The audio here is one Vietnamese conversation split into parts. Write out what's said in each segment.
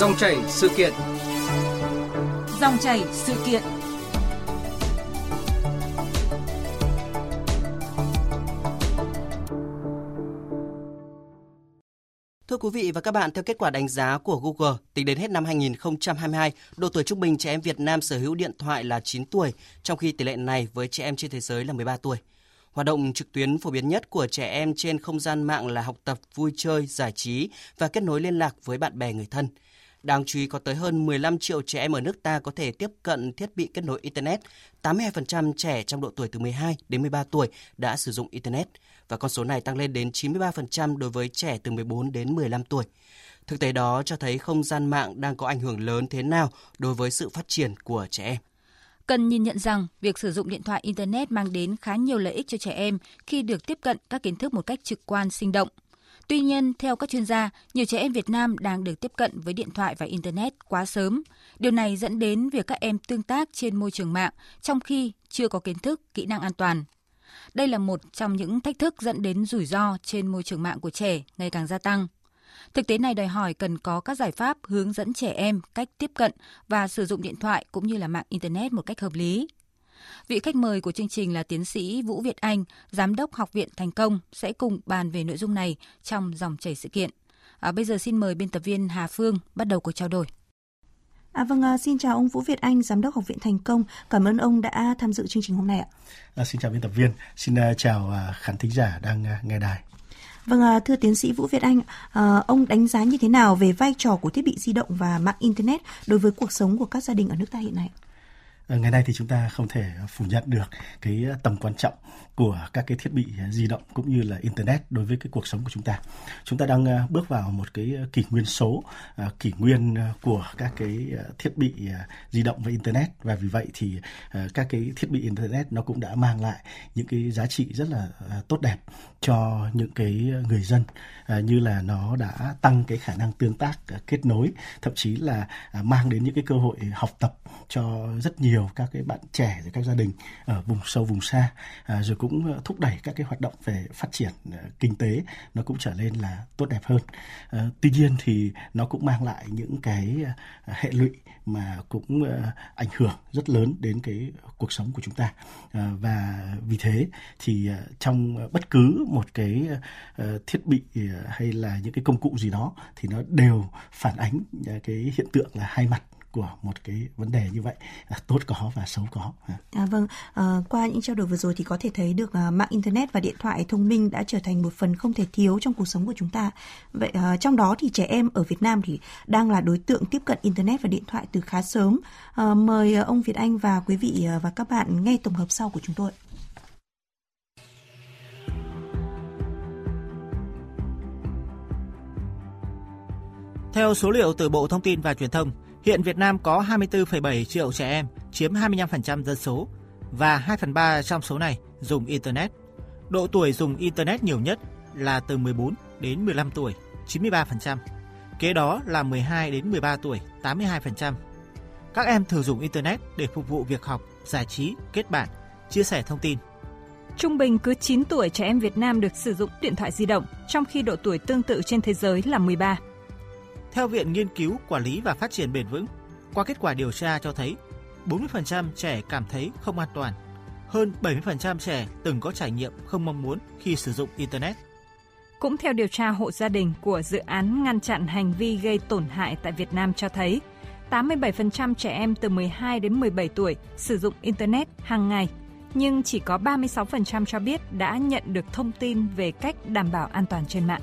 Dòng chảy sự kiện. Dòng chảy sự kiện. Thưa quý vị và các bạn, theo kết quả đánh giá của Google, tính đến hết năm 2022, độ tuổi trung bình trẻ em Việt Nam sở hữu điện thoại là 9 tuổi, trong khi tỷ lệ này với trẻ em trên thế giới là 13 tuổi. Hoạt động trực tuyến phổ biến nhất của trẻ em trên không gian mạng là học tập, vui chơi, giải trí và kết nối liên lạc với bạn bè người thân. Đáng chú ý có tới hơn 15 triệu trẻ em ở nước ta có thể tiếp cận thiết bị kết nối Internet. 82% trẻ trong độ tuổi từ 12 đến 13 tuổi đã sử dụng Internet và con số này tăng lên đến 93% đối với trẻ từ 14 đến 15 tuổi. Thực tế đó cho thấy không gian mạng đang có ảnh hưởng lớn thế nào đối với sự phát triển của trẻ em. Cần nhìn nhận rằng việc sử dụng điện thoại, Internet mang đến khá nhiều lợi ích cho trẻ em khi được tiếp cận các kiến thức một cách trực quan, sinh động. Tuy nhiên, theo các chuyên gia, nhiều trẻ em Việt Nam đang được tiếp cận với điện thoại và Internet quá sớm. Điều này dẫn đến việc các em tương tác trên môi trường mạng trong khi chưa có kiến thức, kỹ năng an toàn. Đây là một trong những thách thức dẫn đến rủi ro trên môi trường mạng của trẻ ngày càng gia tăng. Thực tế này đòi hỏi cần có các giải pháp hướng dẫn trẻ em cách tiếp cận và sử dụng điện thoại cũng như là mạng Internet một cách hợp lý. Vị khách mời của chương trình là tiến sĩ Vũ Việt Anh, Giám đốc Học viện Thành Công sẽ cùng bàn về nội dung này trong dòng chảy sự kiện. À, bây giờ xin mời biên tập viên Hà Phương bắt đầu cuộc trao đổi. À, vâng, à, xin chào ông Vũ Việt Anh, Giám đốc Học viện Thành Công. Cảm ơn ông đã tham dự chương trình hôm nay ạ. À, xin chào biên tập viên, xin uh, chào uh, khán thính giả đang uh, nghe đài. Vâng, à, thưa tiến sĩ Vũ Việt Anh, à, ông đánh giá như thế nào về vai trò của thiết bị di động và mạng Internet đối với cuộc sống của các gia đình ở nước ta hiện nay? Ờ, ngày nay thì chúng ta không thể phủ nhận được cái tầm quan trọng của các cái thiết bị à, di động cũng như là internet đối với cái cuộc sống của chúng ta. Chúng ta đang à, bước vào một cái à, kỷ nguyên số, kỷ nguyên của các cái thiết bị di động và internet và vì vậy thì các cái thiết bị internet nó cũng đã mang lại những cái giá trị rất là tốt đẹp cho những cái người dân như là nó đã tăng cái khả năng tương tác kết nối thậm chí là mang đến những cái cơ hội học tập cho rất nhiều các cái bạn trẻ rồi các gia đình ở vùng sâu vùng xa rồi cũng cũng ờ, thúc đẩy các cái hoạt động về phát triển ờ, kinh tế nó cũng trở nên là tốt đẹp hơn. Ờ, tuy nhiên thì nó cũng mang lại những cái hệ lụy mà cũng ảnh hưởng rất lớn đến cái cuộc sống của chúng ta. Và vì thế thì trong bất cứ một cái thiết bị hay là những cái công cụ gì đó thì nó đều phản ánh cái hiện tượng là hai mặt của một cái vấn đề như vậy là tốt có và xấu có. À, vâng, à, qua những trao đổi vừa rồi thì có thể thấy được à, mạng internet và điện thoại thông minh đã trở thành một phần không thể thiếu trong cuộc sống của chúng ta. Vậy à, trong đó thì trẻ em ở Việt Nam thì đang là đối tượng tiếp cận internet và điện thoại từ khá sớm. À, mời ông Việt Anh và quý vị và các bạn nghe tổng hợp sau của chúng tôi. Theo số liệu từ Bộ Thông tin và Truyền thông, Hiện Việt Nam có 24,7 triệu trẻ em, chiếm 25% dân số, và 2 phần 3 trong số này dùng Internet. Độ tuổi dùng Internet nhiều nhất là từ 14 đến 15 tuổi, 93%. Kế đó là 12 đến 13 tuổi, 82%. Các em thường dùng Internet để phục vụ việc học, giải trí, kết bạn, chia sẻ thông tin. Trung bình cứ 9 tuổi trẻ em Việt Nam được sử dụng điện thoại di động, trong khi độ tuổi tương tự trên thế giới là 13. Theo Viện Nghiên cứu Quản lý và Phát triển Bền vững, qua kết quả điều tra cho thấy 40% trẻ cảm thấy không an toàn, hơn 70% trẻ từng có trải nghiệm không mong muốn khi sử dụng Internet. Cũng theo điều tra hộ gia đình của dự án ngăn chặn hành vi gây tổn hại tại Việt Nam cho thấy, 87% trẻ em từ 12 đến 17 tuổi sử dụng Internet hàng ngày, nhưng chỉ có 36% cho biết đã nhận được thông tin về cách đảm bảo an toàn trên mạng.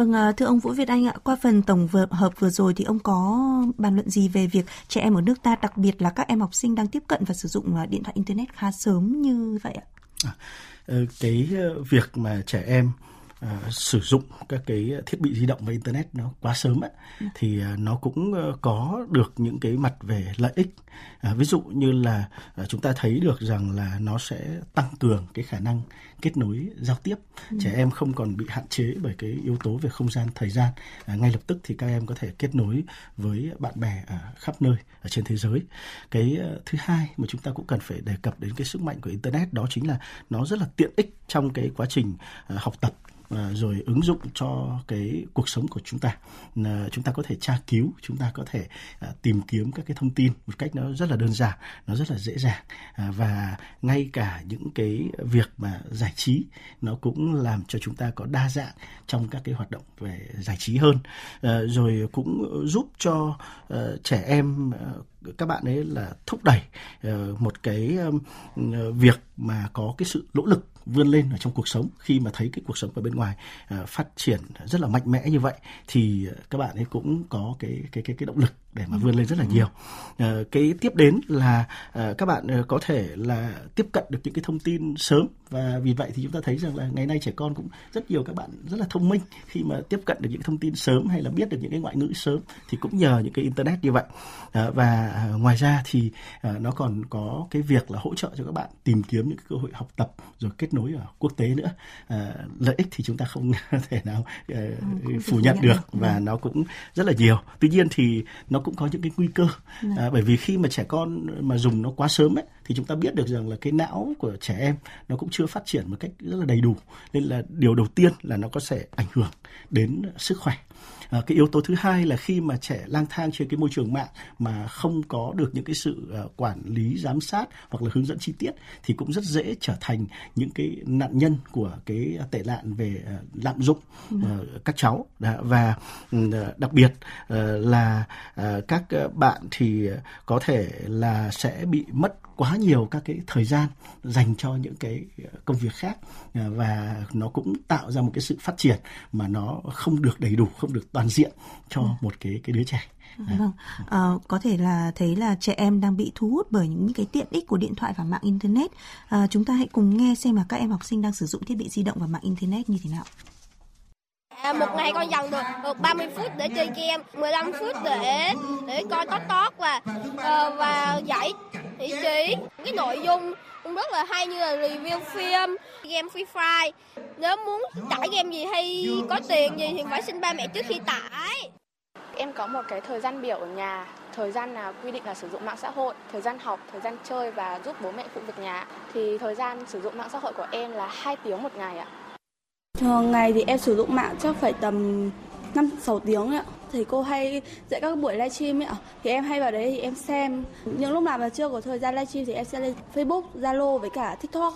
Vâng, à, thưa ông Vũ Việt Anh ạ, qua phần tổng hợp vừa rồi thì ông có bàn luận gì về việc trẻ em ở nước ta, đặc biệt là các em học sinh đang tiếp cận và sử dụng à, điện thoại internet khá sớm như vậy ạ? À, cái ờ, việc mà trẻ em uh, sử dụng các cái thiết bị di động và internet nó quá sớm ấy, ừ. thì uh, nó cũng uh, có được những cái mặt về lợi ích uh, ví dụ như là chúng ta thấy được rằng là nó sẽ tăng cường cái khả năng kết nối giao tiếp. Ừ. trẻ em không còn bị hạn chế bởi cái yếu tố về không gian thời gian. Uh, ngay lập tức thì các em có thể kết nối với bạn bè ở khắp nơi ở trên thế giới. Cái uh, thứ hai mà chúng ta cũng cần phải đề cập đến cái sức mạnh của internet đó chính là nó rất là tiện ích trong cái quá trình uh, học tập À, rồi ứng dụng cho cái cuộc sống của chúng ta. Chúng ta có thể tra cứu, chúng ta có thể à, tìm kiếm các cái thông tin một cách nó rất là đơn giản, nó rất là dễ dàng. À, và ngay cả những cái việc mà giải trí nó cũng làm cho chúng ta có đa dạng trong các cái hoạt động về giải trí hơn. Rồi cũng giúp cho trẻ em các bạn ấy là thúc đẩy ờ, một cái ờ, việc mà có cái sự nỗ lực vươn lên ở trong cuộc sống khi mà thấy cái cuộc sống ở bên ngoài ờ, phát triển rất là mạnh mẽ như vậy thì các bạn ấy cũng có cái cái cái cái động lực để mà vươn lên rất là nhiều. Uh, cái tiếp đến là uh, các bạn uh, có thể là tiếp cận được những cái thông tin sớm và vì vậy thì chúng ta thấy rằng là ngày nay trẻ con cũng rất nhiều các bạn rất là thông minh khi mà tiếp cận được những thông tin sớm hay là biết được những cái ngoại ngữ sớm thì cũng nhờ những cái internet như vậy. Và ngoài ra thì nó còn có cái việc là hỗ trợ cho các bạn tìm kiếm những cơ hội học tập rồi kết nối ở quốc tế nữa. Lợi ích thì chúng ta không thể nào uh, phủ nhận được và nó cũng rất là nhiều. Tuy nhiên thì nó cũng có những cái nguy cơ. Dạ. à, bởi vì khi mà trẻ con mà dùng nó quá sớm ấy thì chúng ta biết được rằng là cái não của trẻ em nó cũng chưa phát triển một cách rất là đầy đủ. Nên là điều đầu tiên là nó có thể ảnh hưởng đến sức khỏe à, cái yếu tố thứ hai là khi mà trẻ lang thang trên cái môi trường mạng mà không có được những cái sự uh, quản lý giám sát hoặc là hướng dẫn chi tiết thì cũng rất dễ trở thành những cái nạn nhân của cái tệ nạn về uh, lạm dụng uh, các cháu. Và uh, đặc biệt là các bạn thì có thể là sẽ bị mất quá nhiều các cái thời gian dành cho những cái công việc khác. Và nó cũng tạo ra một cái sự phát triển mà nó không được đầy đủ không được toàn diện cho ừ. một cái cái đứa trẻ. Vâng, à, có thể là thấy là trẻ em đang bị thu hút bởi những cái tiện ích của điện thoại và mạng internet. À, chúng ta hãy cùng nghe xem mà các em học sinh đang sử dụng thiết bị di động và mạng internet như thế nào. À, một ngày con dành được, được 30 phút để chơi game, 15 phút để để coi có tốt và ờ, và giải thị trí. Cái nội dung cũng rất là hay như là review phim, game Free Fire. Nếu muốn tải game gì hay có tiền gì thì phải xin ba mẹ trước khi tải. Em có một cái thời gian biểu ở nhà, thời gian là quy định là sử dụng mạng xã hội, thời gian học, thời gian chơi và giúp bố mẹ phụ việc nhà. Thì thời gian sử dụng mạng xã hội của em là 2 tiếng một ngày ạ. Thường ngày thì em sử dụng mạng chắc phải tầm 5-6 tiếng ạ. Thầy cô hay dạy các buổi livestream ấy ạ. Thì em hay vào đấy thì em xem. Những lúc nào mà chưa có thời gian livestream thì em sẽ lên Facebook, Zalo với cả TikTok.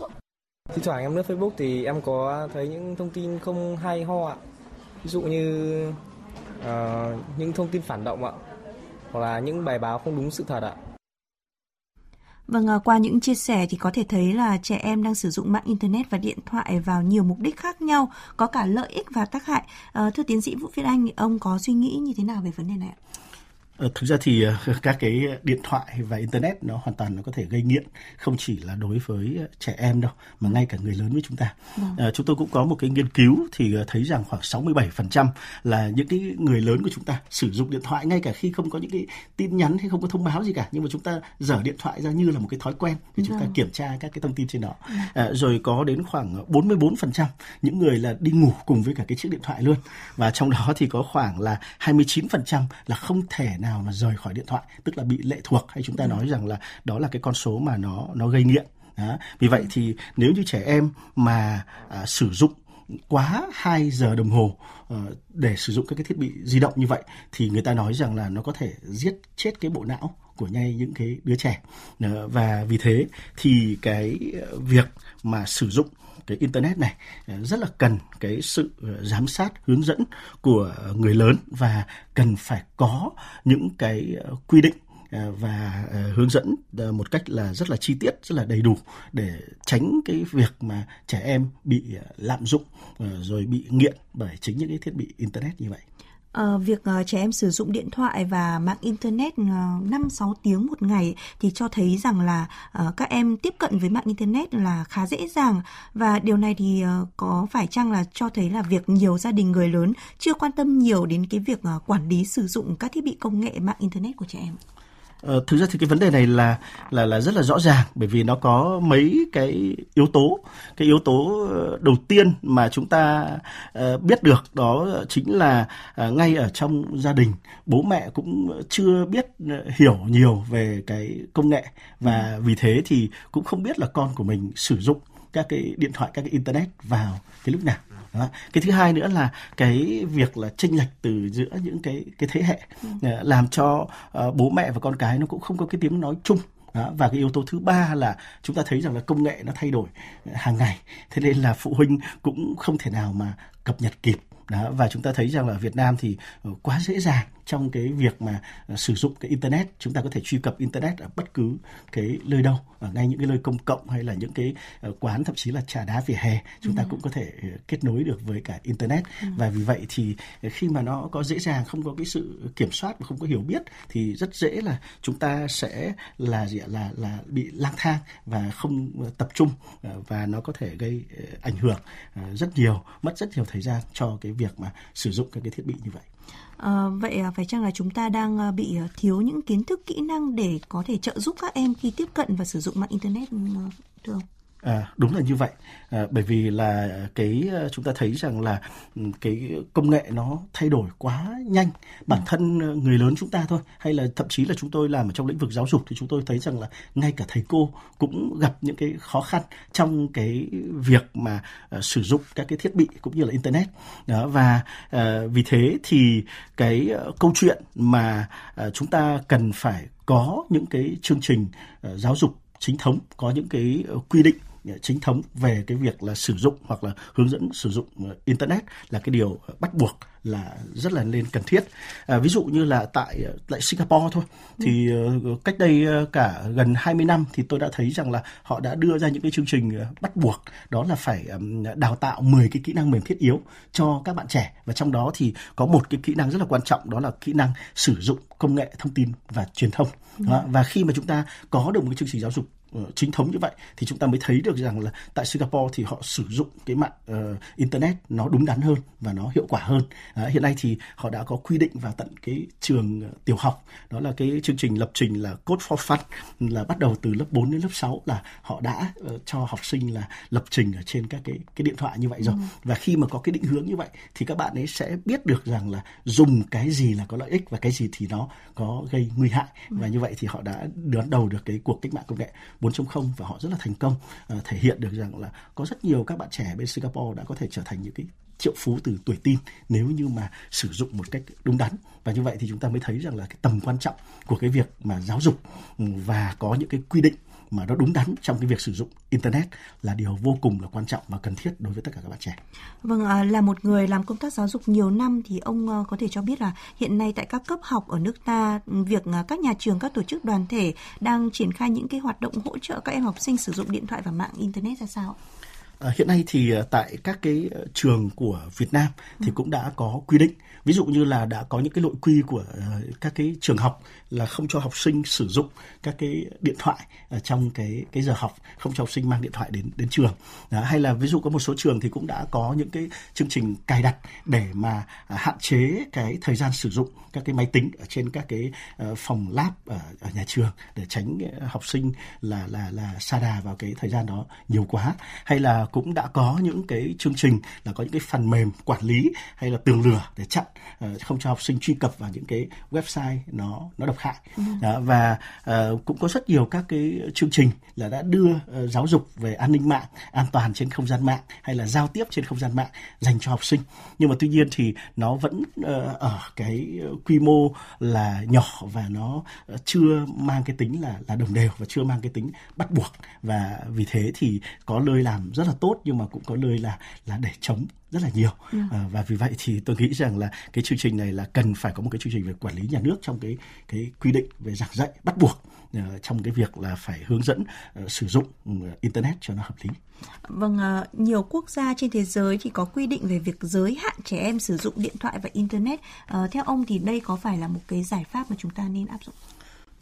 Thi thoảng em lướt Facebook thì em có thấy những thông tin không hay ho ạ. Ví dụ như uh, những thông tin phản động ạ. Hoặc là những bài báo không đúng sự thật ạ. Vâng, à, qua những chia sẻ thì có thể thấy là trẻ em đang sử dụng mạng Internet và điện thoại vào nhiều mục đích khác nhau, có cả lợi ích và tác hại. À, thưa tiến sĩ Vũ Việt Anh, ông có suy nghĩ như thế nào về vấn đề này ạ? Ờ, thực ra thì ờ, các cái điện thoại và internet nó hoàn toàn nó có thể gây nghiện không chỉ là đối với trẻ em đâu mà ngay cả người lớn với chúng ta. Vâng. À, chúng tôi cũng có một cái nghiên cứu thì thấy rằng khoảng 67% là những cái người lớn của chúng ta sử dụng điện thoại ngay cả khi không có những cái tin nhắn hay không có thông báo gì cả nhưng mà chúng ta dở điện thoại ra như là một cái thói quen để chúng vâng. ta kiểm tra các cái thông tin trên đó. Vâng. À, rồi có đến khoảng 44% những người là đi ngủ cùng với cả cái chiếc điện thoại luôn và trong đó thì có khoảng là 29% là không thể nào mà rời khỏi điện thoại tức là bị lệ thuộc hay chúng ta nói rằng là đó là cái con số mà nó nó gây nghiện. Đó. vì vậy thì nếu như trẻ em mà à, sử dụng quá 2 giờ đồng hồ ờ, để sử dụng các cái thiết bị di động như vậy thì người ta nói rằng là nó có thể giết chết cái bộ não của ngay những cái đứa trẻ. Và vì thế thì cái việc mà sử dụng cái internet này ờ, rất là cần cái sự ờ, giám sát, hướng dẫn của người lớn và cần phải có những cái ờ, quy định và hướng dẫn một cách là rất là chi tiết, rất là đầy đủ để tránh cái việc mà trẻ em bị lạm dụng rồi bị nghiện bởi chính những cái thiết bị internet như vậy uh, việc uh, trẻ em sử dụng điện thoại và mạng internet ờ, uh, 5-6 tiếng một ngày thì cho thấy rằng là uh, các em tiếp cận với mạng internet là khá dễ dàng và điều này thì uh, có phải chăng là cho thấy là việc nhiều gia đình người lớn chưa quan tâm nhiều đến cái việc uh, quản lý sử dụng các thiết bị công nghệ mạng internet của trẻ em? Ờ, thực ra thì cái vấn đề này là là là rất là rõ ràng bởi vì nó có mấy cái yếu tố. Cái yếu tố ờ, đầu tiên mà chúng ta uh, biết được đó chính là uh, ngay ở trong gia đình bố mẹ cũng chưa biết hiểu nhiều về cái công nghệ và vì thế thì cũng không biết là con của mình sử dụng các cái điện thoại các cái internet vào cái lúc nào. Đó. cái thứ hai nữa là cái việc là chênh lệch từ giữa những cái cái thế hệ ừ. làm cho uh, bố mẹ và con cái nó cũng không có cái tiếng nói chung. Đó, và cái yếu tố thứ ba là chúng ta thấy rằng là công nghệ nó thay đổi hàng ngày. Thế nên là phụ huynh cũng không thể nào mà cập nhật kịp. Đó. Và chúng ta thấy rằng là Việt Nam thì ờ, quá dễ dàng trong cái việc mà uh, sử dụng cái internet chúng ta có thể truy cập internet ở bất cứ cái nơi đâu ở ngay những cái nơi công cộng hay là những cái uh, quán thậm chí là trà đá vỉa hè chúng ừ. ta cũng có thể uh, kết nối được với cả internet ừ. và vì vậy thì khi mà nó có dễ dàng không có cái sự kiểm soát và không có hiểu biết thì rất dễ là chúng ta sẽ là gì là là bị lang thang và không tập trung và nó có thể gây ảnh hưởng rất nhiều mất rất nhiều thời gian cho cái việc mà sử dụng các cái thiết bị như vậy Ờ, à, vậy phải chăng là chúng ta đang à, bị à, thiếu những kiến thức kỹ năng để có thể trợ giúp các em khi tiếp cận và sử dụng mạng internet ừ, thưa ông? À, đúng là như vậy. À, bởi vì là cái à, chúng ta thấy rằng là ừ, cái công nghệ nó thay đổi quá nhanh. Bản ừ. thân à, người lớn chúng ta thôi hay là thậm chí là chúng tôi làm ở trong lĩnh vực giáo dục thì chúng tôi thấy rằng là ngay cả thầy cô cũng gặp những cái khó khăn trong cái việc mà uh, sử dụng các cái thiết bị cũng như là internet. Đó và uh, vì thế thì cái uh, câu chuyện mà uh, chúng ta cần phải có những cái chương trình uh, giáo dục chính thống có những cái quy định chính thống về cái việc là sử dụng hoặc là hướng dẫn sử dụng ờ, internet là cái điều bắt buộc là rất là nên cần thiết. À, ví dụ như là tại ờ, tại Singapore thôi thì uh, cách đây cả gần 20 năm thì tôi đã thấy rằng là họ đã đưa ra những cái chương trình bắt buộc đó là phải đào tạo 10 cái kỹ năng mềm thiết yếu cho các bạn trẻ và trong đó thì có một cái kỹ năng rất là quan trọng đó là kỹ năng sử dụng công nghệ thông tin và truyền thông. Ừ. Và khi mà chúng ta có được một cái chương trình giáo dục Ờ, chính thống như vậy thì chúng ta mới thấy được rằng là tại Singapore thì họ sử dụng cái mạng uh, internet nó đúng đắn hơn và nó hiệu quả hơn. À, hiện nay thì họ đã có quy định vào tận cái trường uh, tiểu học đó là cái chương trình lập trình là Code for Fun là bắt đầu từ lớp 4 đến lớp 6 là họ đã uh, cho học sinh là lập trình ở trên các cái cái điện thoại như vậy rồi. Ừ. Và khi mà có cái định hướng như vậy thì các bạn ấy sẽ biết được rằng là dùng cái gì là có lợi ích và cái gì thì nó có gây nguy hại ừ. và như vậy thì họ đã đón đầu được cái cuộc cách mạng công nghệ 4.0 và họ rất là thành công. Uh, thể hiện được rằng là có rất nhiều các bạn trẻ bên Singapore đã có thể trở thành những cái triệu phú từ tuổi tin nếu như mà sử dụng một cách đúng đắn. Và như vậy thì chúng ta mới thấy rằng là cái tầm quan trọng của cái việc mà giáo dục ừ, và có những cái quy định mà nó đúng đắn trong cái việc sử dụng internet là điều vô cùng là quan trọng và cần thiết đối với tất cả các bạn trẻ. Vâng, à, là một người làm công tác giáo dục nhiều năm thì ông ờ, có thể cho biết là hiện nay tại các cấp học ở nước ta, việc à, các nhà trường, các tổ chức đoàn thể đang triển khai những cái hoạt động hỗ trợ các em học sinh sử dụng điện thoại và mạng internet ra sao? À, hiện nay thì à, tại các cái ờ, trường của Việt Nam thì ừ. cũng đã có quy định. Ví dụ như là đã có những cái nội quy của ờ, các cái trường học là không cho học sinh sử dụng các cái điện thoại ở trong cái cái giờ học không cho học sinh mang điện thoại đến đến trường. Đó, hay là ví dụ có một số trường thì cũng đã có những cái chương trình cài đặt để mà à, hạn chế cái thời gian sử dụng các cái máy tính ở trên các cái ờ, phòng lab ở, ở nhà trường để tránh học sinh là là là sa đà vào cái thời gian đó nhiều quá. Hay là cũng đã có những cái chương trình là có những cái phần mềm quản lý hay là tường lửa để chặn uh, không cho học sinh truy cập vào những cái website nó nó độc hại. Ừ. và uh, cũng có rất nhiều các cái chương trình là đã đưa uh, giáo dục về an ninh mạng an toàn trên không gian mạng hay là giao tiếp trên không gian mạng dành cho học sinh. Nhưng mà tuy nhiên thì nó vẫn uh, ở cái quy mô là nhỏ và nó chưa mang cái tính là là đồng đều và chưa mang cái tính bắt buộc. Và vì thế thì có nơi làm rất là tốt nhưng mà cũng có nơi là là để chống rất là nhiều yeah. À, và vì vậy thì tôi nghĩ rằng là cái chương trình này là cần phải có một cái chương trình về quản lý nhà nước trong cái cái quy định về giảng dạy bắt buộc uh, trong cái việc là phải hướng dẫn uh, sử dụng uh, internet cho nó hợp lý. Vâng, nhiều quốc gia trên thế giới thì có quy định về việc giới hạn trẻ em sử dụng điện thoại và internet. Theo ông thì đây có phải là một cái giải pháp mà chúng ta nên áp dụng?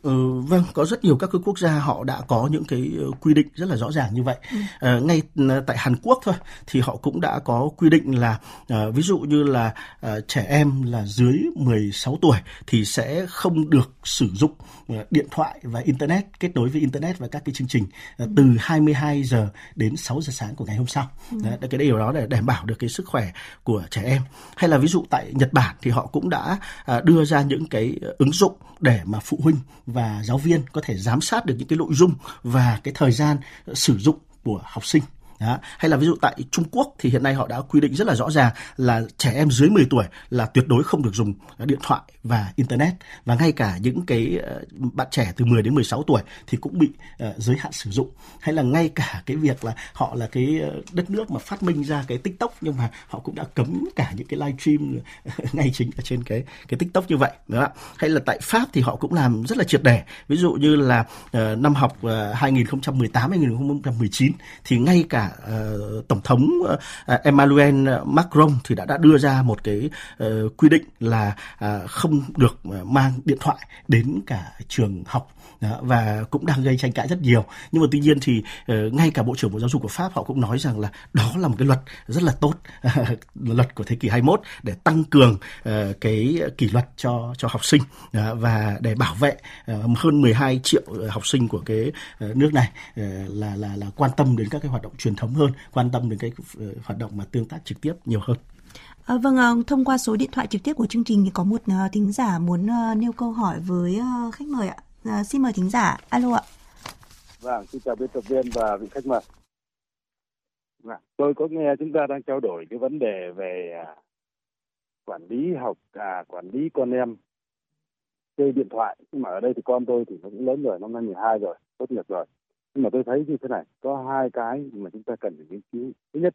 Ừ, vâng, có rất nhiều các cái quốc gia họ đã có những cái ờ, quy định rất là rõ ràng như vậy. Ừ. À, ngay tại Hàn Quốc thôi thì họ cũng đã có quy định là à, ví dụ như là à, trẻ em là dưới 16 tuổi thì sẽ không được sử dụng à, điện thoại và internet kết nối với internet và các cái chương trình à, từ 22 giờ đến 6 giờ sáng của ngày hôm sau. Ừ. Đấy, cái điều đó để đảm bảo được cái sức khỏe của trẻ em. Hay là ví dụ tại Nhật Bản thì họ cũng đã à, đưa ra những cái ứng dụng để mà phụ huynh và giáo viên có thể giám sát được những cái nội dung và cái thời gian sử dụng của học sinh. Đó. Hay là ví dụ tại Trung Quốc thì hiện nay họ đã quy định rất là rõ ràng là trẻ em dưới 10 tuổi là tuyệt đối không được dùng điện thoại và internet. Và ngay cả những cái ờ, bạn trẻ từ 10 đến 16 tuổi thì cũng bị uh, giới hạn sử dụng. Hay là ngay cả cái việc là họ là cái ờ, đất nước mà phát minh ra cái TikTok nhưng mà họ cũng đã cấm cả những cái live stream ngay chính ở trên cái cái TikTok như vậy. Đó. Hay là tại Pháp thì họ cũng làm rất là triệt để. Ví dụ như là uh, năm học uh, 2018 2019 thì ngay cả uh, tổng thống uh, Emmanuel Macron thì đã đã đưa ra một cái uh, quy định là uh, không được mang điện thoại đến cả trường học. Đó, và cũng đang gây tranh cãi rất nhiều. Nhưng mà tuy nhiên thì uh, ngay cả bộ trưởng bộ giáo dục của pháp họ cũng nói rằng là đó là một cái luật rất là tốt luật của thế kỷ 21 để tăng cường uh, cái kỷ luật cho cho học sinh uh, và để bảo vệ uh, hơn 12 triệu học sinh của cái uh, nước này uh, là là là quan tâm đến các cái hoạt động truyền thống hơn quan tâm đến cái uh, hoạt động mà tương tác trực tiếp nhiều hơn À, vâng, à, thông qua số điện thoại trực tiếp của chương trình thì có một uh, thính giả muốn uh, nêu câu hỏi với uh, khách mời ạ. À, xin mời thính giả. Alo ạ. Vâng, xin chào biên tập viên và vị khách mời. Vâng, tôi có nghe chúng ta đang trao đổi cái vấn đề về à, quản lý học, à, quản lý con em chơi điện thoại. Nhưng mà ở đây thì con tôi thì cũng lớn rồi, năm nay 12 rồi, tốt nghiệp rồi. Nhưng mà tôi thấy như thế này, có hai cái mà chúng ta cần phải nghiên cứu. Thứ nhất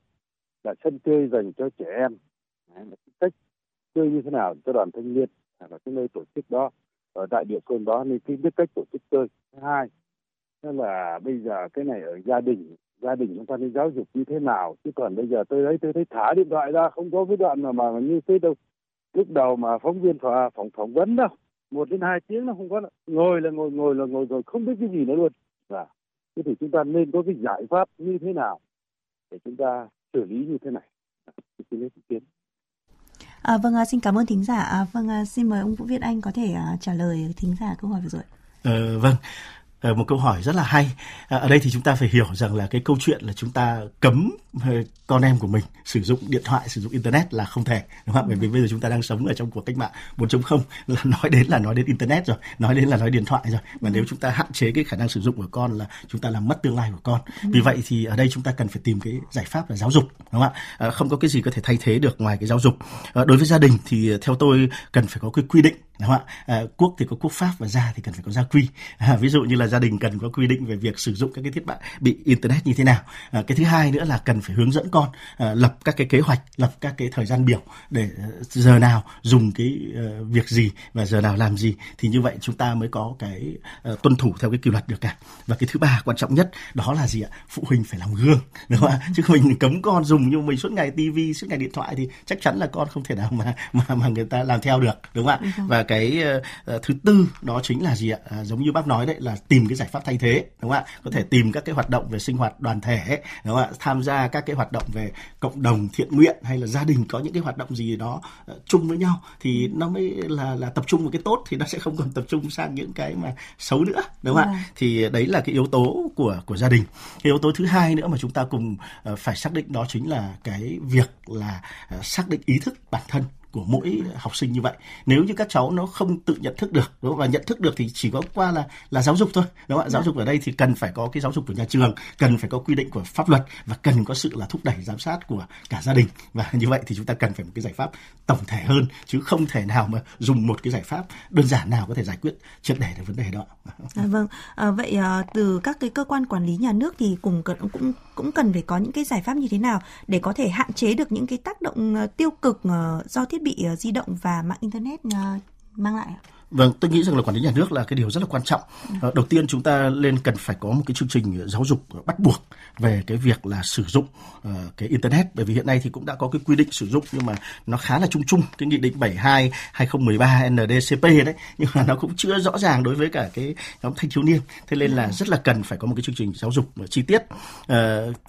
là sân chơi dành cho trẻ em. Đấy, cách chơi như thế nào cho đoàn thanh niên là cái nơi tổ chức đó ở tại địa phương đó nên khi biết cách tổ chức chơi. Thứ hai tức là bây giờ cái này ở gia đình gia đình chúng ta nên giáo dục như thế nào. Chứ còn bây giờ tôi thấy tôi thấy thả điện thoại ra không có cái đoạn nào mà như thế đâu. Lúc đầu mà phóng viên phỏng phỏng phỏng vấn đâu một đến hai tiếng nó không có ngồi là ngồi ngồi là ngồi rồi không biết cái gì nữa luôn. Và thế thì chúng ta nên có cái giải pháp như thế nào để chúng ta xử lý như thế này xin ý kiến À, vâng, à, xin cảm ơn thính giả. À, vâng, à, xin mời ông Vũ Việt Anh có thể à, trả lời thính giả câu hỏi vừa rồi. Ờ, vâng, một câu hỏi rất là hay. À, ở đây thì chúng ta phải hiểu rằng là cái câu chuyện là chúng ta cấm ờ, con em của mình sử dụng điện thoại, sử dụng internet là không thể, đúng không? Bởi vì bây giờ chúng ta đang sống ở trong cuộc cách mạng 4.0 là nói đến là nói đến internet rồi, nói đến là nói điện thoại rồi. Và nếu chúng ta hạn chế cái khả năng sử dụng của con là chúng ta làm mất tương lai của con. Vì vậy thì ở đây chúng ta cần phải tìm cái giải pháp là giáo dục, đúng không ạ? À, không có cái gì có thể thay thế được ngoài cái giáo dục. Đối với gia đình thì theo tôi cần phải có cái quy định đúng không ạ? À, quốc thì có quốc pháp và gia thì cần phải có gia quy. À, ví dụ như là gia đình cần có quy định về việc sử dụng các cái thiết bị internet như thế nào. À, cái thứ hai nữa là cần phải hướng dẫn con à, lập các cái kế hoạch lập các cái thời gian biểu để giờ nào dùng cái uh, việc gì và giờ nào làm gì. Thì như vậy chúng ta mới có cái uh, tuân thủ theo cái kỷ luật được cả. Và cái thứ ba quan trọng nhất đó là gì ạ? Phụ huynh phải làm gương đúng không ạ? Chứ mình cấm con dùng nhưng mình suốt ngày tivi suốt ngày điện thoại thì chắc chắn là con không thể nào mà mà mà người ta làm theo được đúng không ạ? Và cái uh, thứ tư đó chính là gì ạ? À, giống như bác nói đấy là tìm cái giải pháp thay thế đúng không ạ? Có thể tìm các cái hoạt động về sinh hoạt đoàn thể đúng không ạ? Tham gia các cái hoạt động về cộng đồng thiện nguyện hay là gia đình có những cái hoạt động gì đó uh, chung với nhau thì nó mới là là tập trung vào cái tốt thì nó sẽ không còn tập trung sang những cái mà xấu nữa đúng không ạ? À. thì đấy là cái yếu tố của của gia đình. Cái yếu tố thứ hai nữa mà chúng ta cùng uh, phải xác định đó chính là cái việc là uh, xác định ý thức bản thân của mỗi học sinh như vậy. Nếu như các cháu nó không tự nhận thức được đúng không? và nhận thức được thì chỉ có qua là là giáo dục thôi đúng không ạ? Giáo dục ở đây thì cần phải có cái giáo dục của nhà trường cần phải có quy định của pháp luật và cần có sự là thúc đẩy giám sát của cả gia đình. Và như vậy thì chúng ta cần phải một cái giải pháp tổng thể hơn chứ không thể nào mà dùng một cái giải pháp đơn giản nào có thể giải quyết triệt để được vấn đề đó. À, vâng. À, vậy à, từ các cái cơ quan quản lý nhà nước thì cùng cần cũng cũng cần phải có những cái giải pháp như thế nào để có thể hạn chế được những cái tác động uh, tiêu cực uh, do thiết bị bị ờ, di động và mạng internet ờ, mang lại ạ? Vâng, tôi nghĩ rằng là quản lý nhà nước là cái điều rất là quan trọng. Ừ. Đầu tiên chúng ta lên cần phải có một cái chương trình giáo dục bắt buộc về cái việc là sử dụng uh, cái internet bởi vì hiện nay thì cũng đã có cái quy định sử dụng nhưng mà nó khá là chung chung cái nghị định 72 2013 NDCP đấy nhưng mà nó cũng chưa rõ ràng đối với cả cái nhóm thanh thiếu niên. Thế nên là ừ. rất là cần phải có một cái chương trình giáo dục chi tiết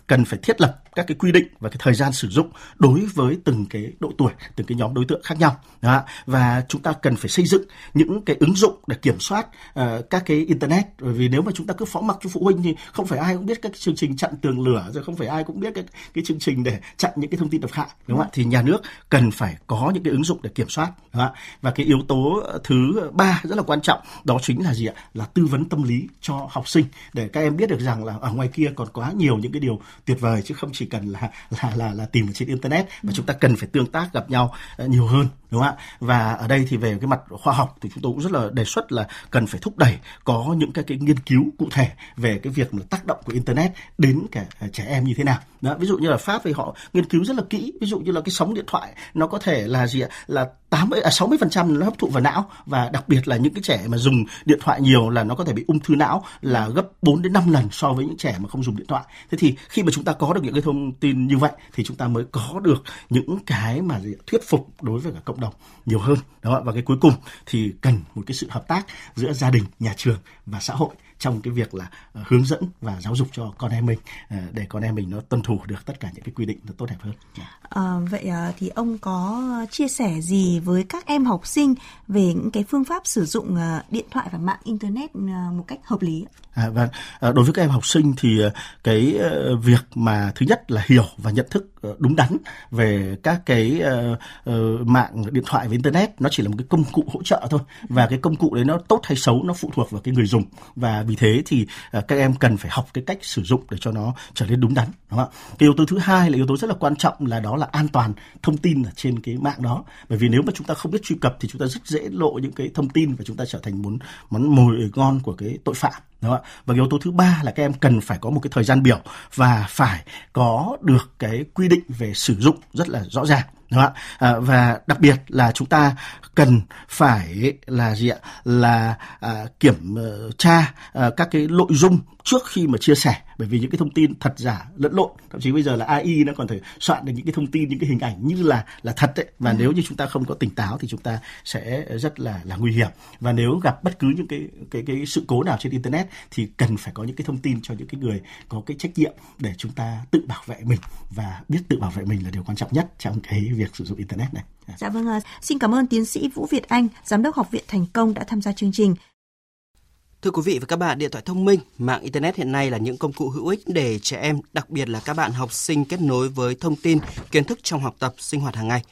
cần phải thiết lập các cái quy định và cái thời gian sử dụng đối với từng cái độ tuổi, từng cái nhóm đối tượng khác nhau. Đó. Và chúng ta cần phải xây dựng những những cái ứng dụng để kiểm soát uh, các cái internet. Bởi vì nếu mà chúng ta cứ phó mặc cho phụ huynh thì không phải ai cũng biết các chương trình chặn tường lửa rồi không phải ai cũng biết cái cái chương trình để chặn những cái thông tin độc hại đúng không ạ? Thì nhà nước cần phải có những cái ứng dụng để kiểm soát đúng không? và cái yếu tố thứ ba rất là quan trọng đó chính là gì ạ? Là tư vấn tâm lý cho học sinh để các em biết được rằng là ở ngoài kia còn quá nhiều những cái điều tuyệt vời chứ không chỉ cần là là là, là tìm ở trên internet. Mà chúng ta cần phải tương tác gặp nhau nhiều hơn đúng không ạ? Và ở đây thì về cái mặt khoa học thì chúng tôi cũng rất là đề xuất là cần phải thúc đẩy có những cái, cái nghiên cứu cụ thể về cái việc mà tác động của internet đến cả à, trẻ em như thế nào. Đó ví dụ như là pháp thì họ nghiên cứu rất là kỹ. Ví dụ như là cái sóng điện thoại nó có thể là gì ạ? Là 80 à 60 phần trăm nó hấp thụ vào não và đặc biệt là những cái trẻ mà dùng điện thoại nhiều là nó có thể bị ung thư não là gấp 4 đến 5 lần so với những trẻ mà không dùng điện thoại. Thế thì khi mà chúng ta có được những cái thông tin như vậy thì chúng ta mới có được những cái mà thuyết phục đối với cả cộng đồng nhiều hơn. Đó, và cái cuối cùng thì cần một cái sự hợp tác giữa gia đình, nhà trường và xã hội trong cái việc là uh, hướng dẫn và giáo dục cho con em mình uh, để con em mình nó tuân thủ được tất cả những cái quy định nó tốt đẹp hơn. À, vậy thì ông có chia sẻ gì với các em học sinh về những cái phương pháp sử dụng điện thoại và mạng internet một cách hợp lý? À, và vâng. đối với các em học sinh thì cái việc mà thứ nhất là hiểu và nhận thức Ờ, đúng đắn về các cái uh, uh, mạng điện thoại và internet. Nó chỉ là một cái công cụ hỗ trợ thôi. Và cái công cụ đấy nó tốt hay xấu nó phụ thuộc vào cái người dùng. Và vì thế thì uh, các em cần phải học cái cách sử dụng để cho nó trở nên đúng đắn đúng không ạ? Cái yếu tố thứ hai là yếu tố rất là quan trọng là đó là an toàn thông tin ở trên cái mạng đó. Bởi vì nếu mà chúng ta không biết truy cập thì chúng ta rất dễ lộ những cái thông tin và chúng ta trở thành món món mồi ngon của cái tội phạm đúng không ạ? Và yếu tố thứ ba là các em cần phải có một cái thời gian biểu và phải có được cái quy định về sử dụng rất là rõ ràng đúng không ạ? À, và đặc biệt là chúng ta cần phải là gì ạ? Là à, kiểm ờ, tra à, các cái nội dung trước khi mà chia sẻ bởi vì những cái thông tin thật giả lẫn lộn thậm chí bây giờ là AI nó còn thể soạn được những cái thông tin những cái hình ảnh như là là thật đấy và ừ. nếu như chúng ta không có tỉnh táo thì chúng ta sẽ rất là là nguy hiểm và nếu gặp bất cứ những cái cái cái sự cố nào trên internet thì cần phải có những cái thông tin cho những cái người có cái trách nhiệm để chúng ta tự bảo vệ mình và biết tự bảo vệ mình là điều quan trọng nhất trong cái việc sử dụng internet này. Dạ vâng, xin cảm ơn tiến sĩ Vũ Việt Anh, giám đốc học viện Thành Công đã tham gia chương trình. Thưa quý vị và các bạn, điện thoại thông minh, mạng Internet hiện nay là những công cụ hữu ích để trẻ em, đặc biệt là các bạn học sinh kết nối với thông tin, kiến thức trong học tập, sinh hoạt hàng ngày.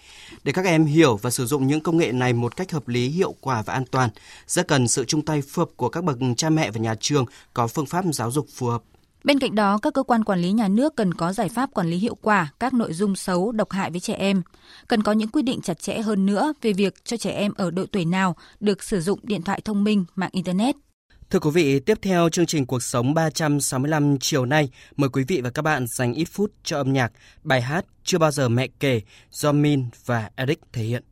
Để các em hiểu và sử dụng những công nghệ này một cách hợp lý, hiệu quả và an toàn, rất cần sự chung tay phù hợp của các bậc cha mẹ và nhà trường có phương pháp giáo dục phù hợp. Bên cạnh đó, các cơ quan quản lý nhà nước cần có giải pháp quản lý hiệu quả các nội dung xấu, độc hại với trẻ em. Cần có những quy định chặt chẽ hơn nữa về việc cho trẻ em ở độ tuổi nào được sử dụng điện thoại thông minh, mạng Internet. Thưa quý vị, tiếp theo chương trình Cuộc sống 365 chiều nay, mời quý vị và các bạn dành ít phút cho âm nhạc, bài hát Chưa bao giờ mẹ kể do Min và Eric thể hiện.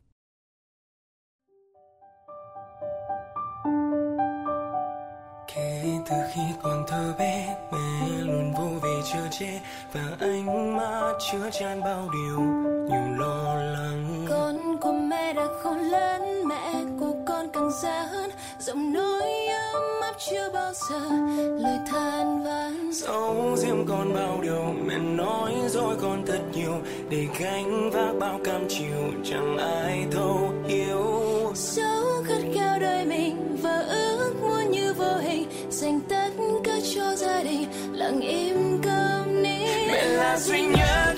Kể từ khi còn thơ bé, mẹ luôn vô về chở che và ánh mắt chứa chan bao điều nhiều lo lắng. Con của mẹ đã khôn lớn, mẹ của con càng già hơn, giọng nói áp chưa bao giờ lời than vãn. Dẫu riêng con bao điều, mẹ nói rồi con thật nhiều để gánh vác bao cam chịu chẳng ai thấu hiểu. Dẫu khát khao đời mình và ước muốn như vô hình dành tất cả cho gia đình lặng im câm nín mẹ là duy nhất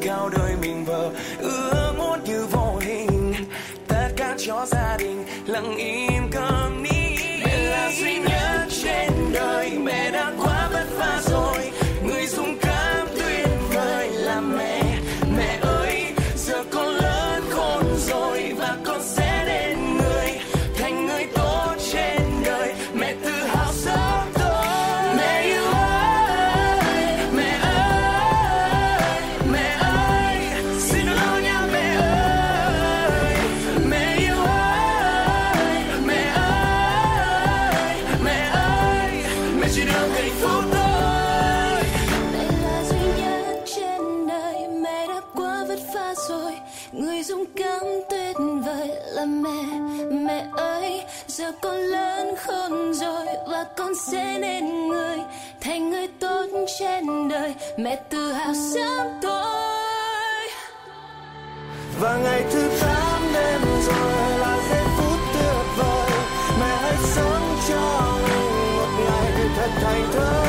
khao đời mình vờ ước muốn như vô hình. Tất cả cho gia đình lặng im câm ní mẹ là duy nhất trên đời mẹ đã quá vất vả rồi. Người dũng mẹ ơi, Giờ con lớn khôn rồi Và con sẽ nên người, Thành người tốt trên đời. Mẹ tự hào sớm tôi và ngày thứ tám đến rồi là giây phút tuyệt vời. Mẹ hãy sống cho mình một ngày thật thành thơi.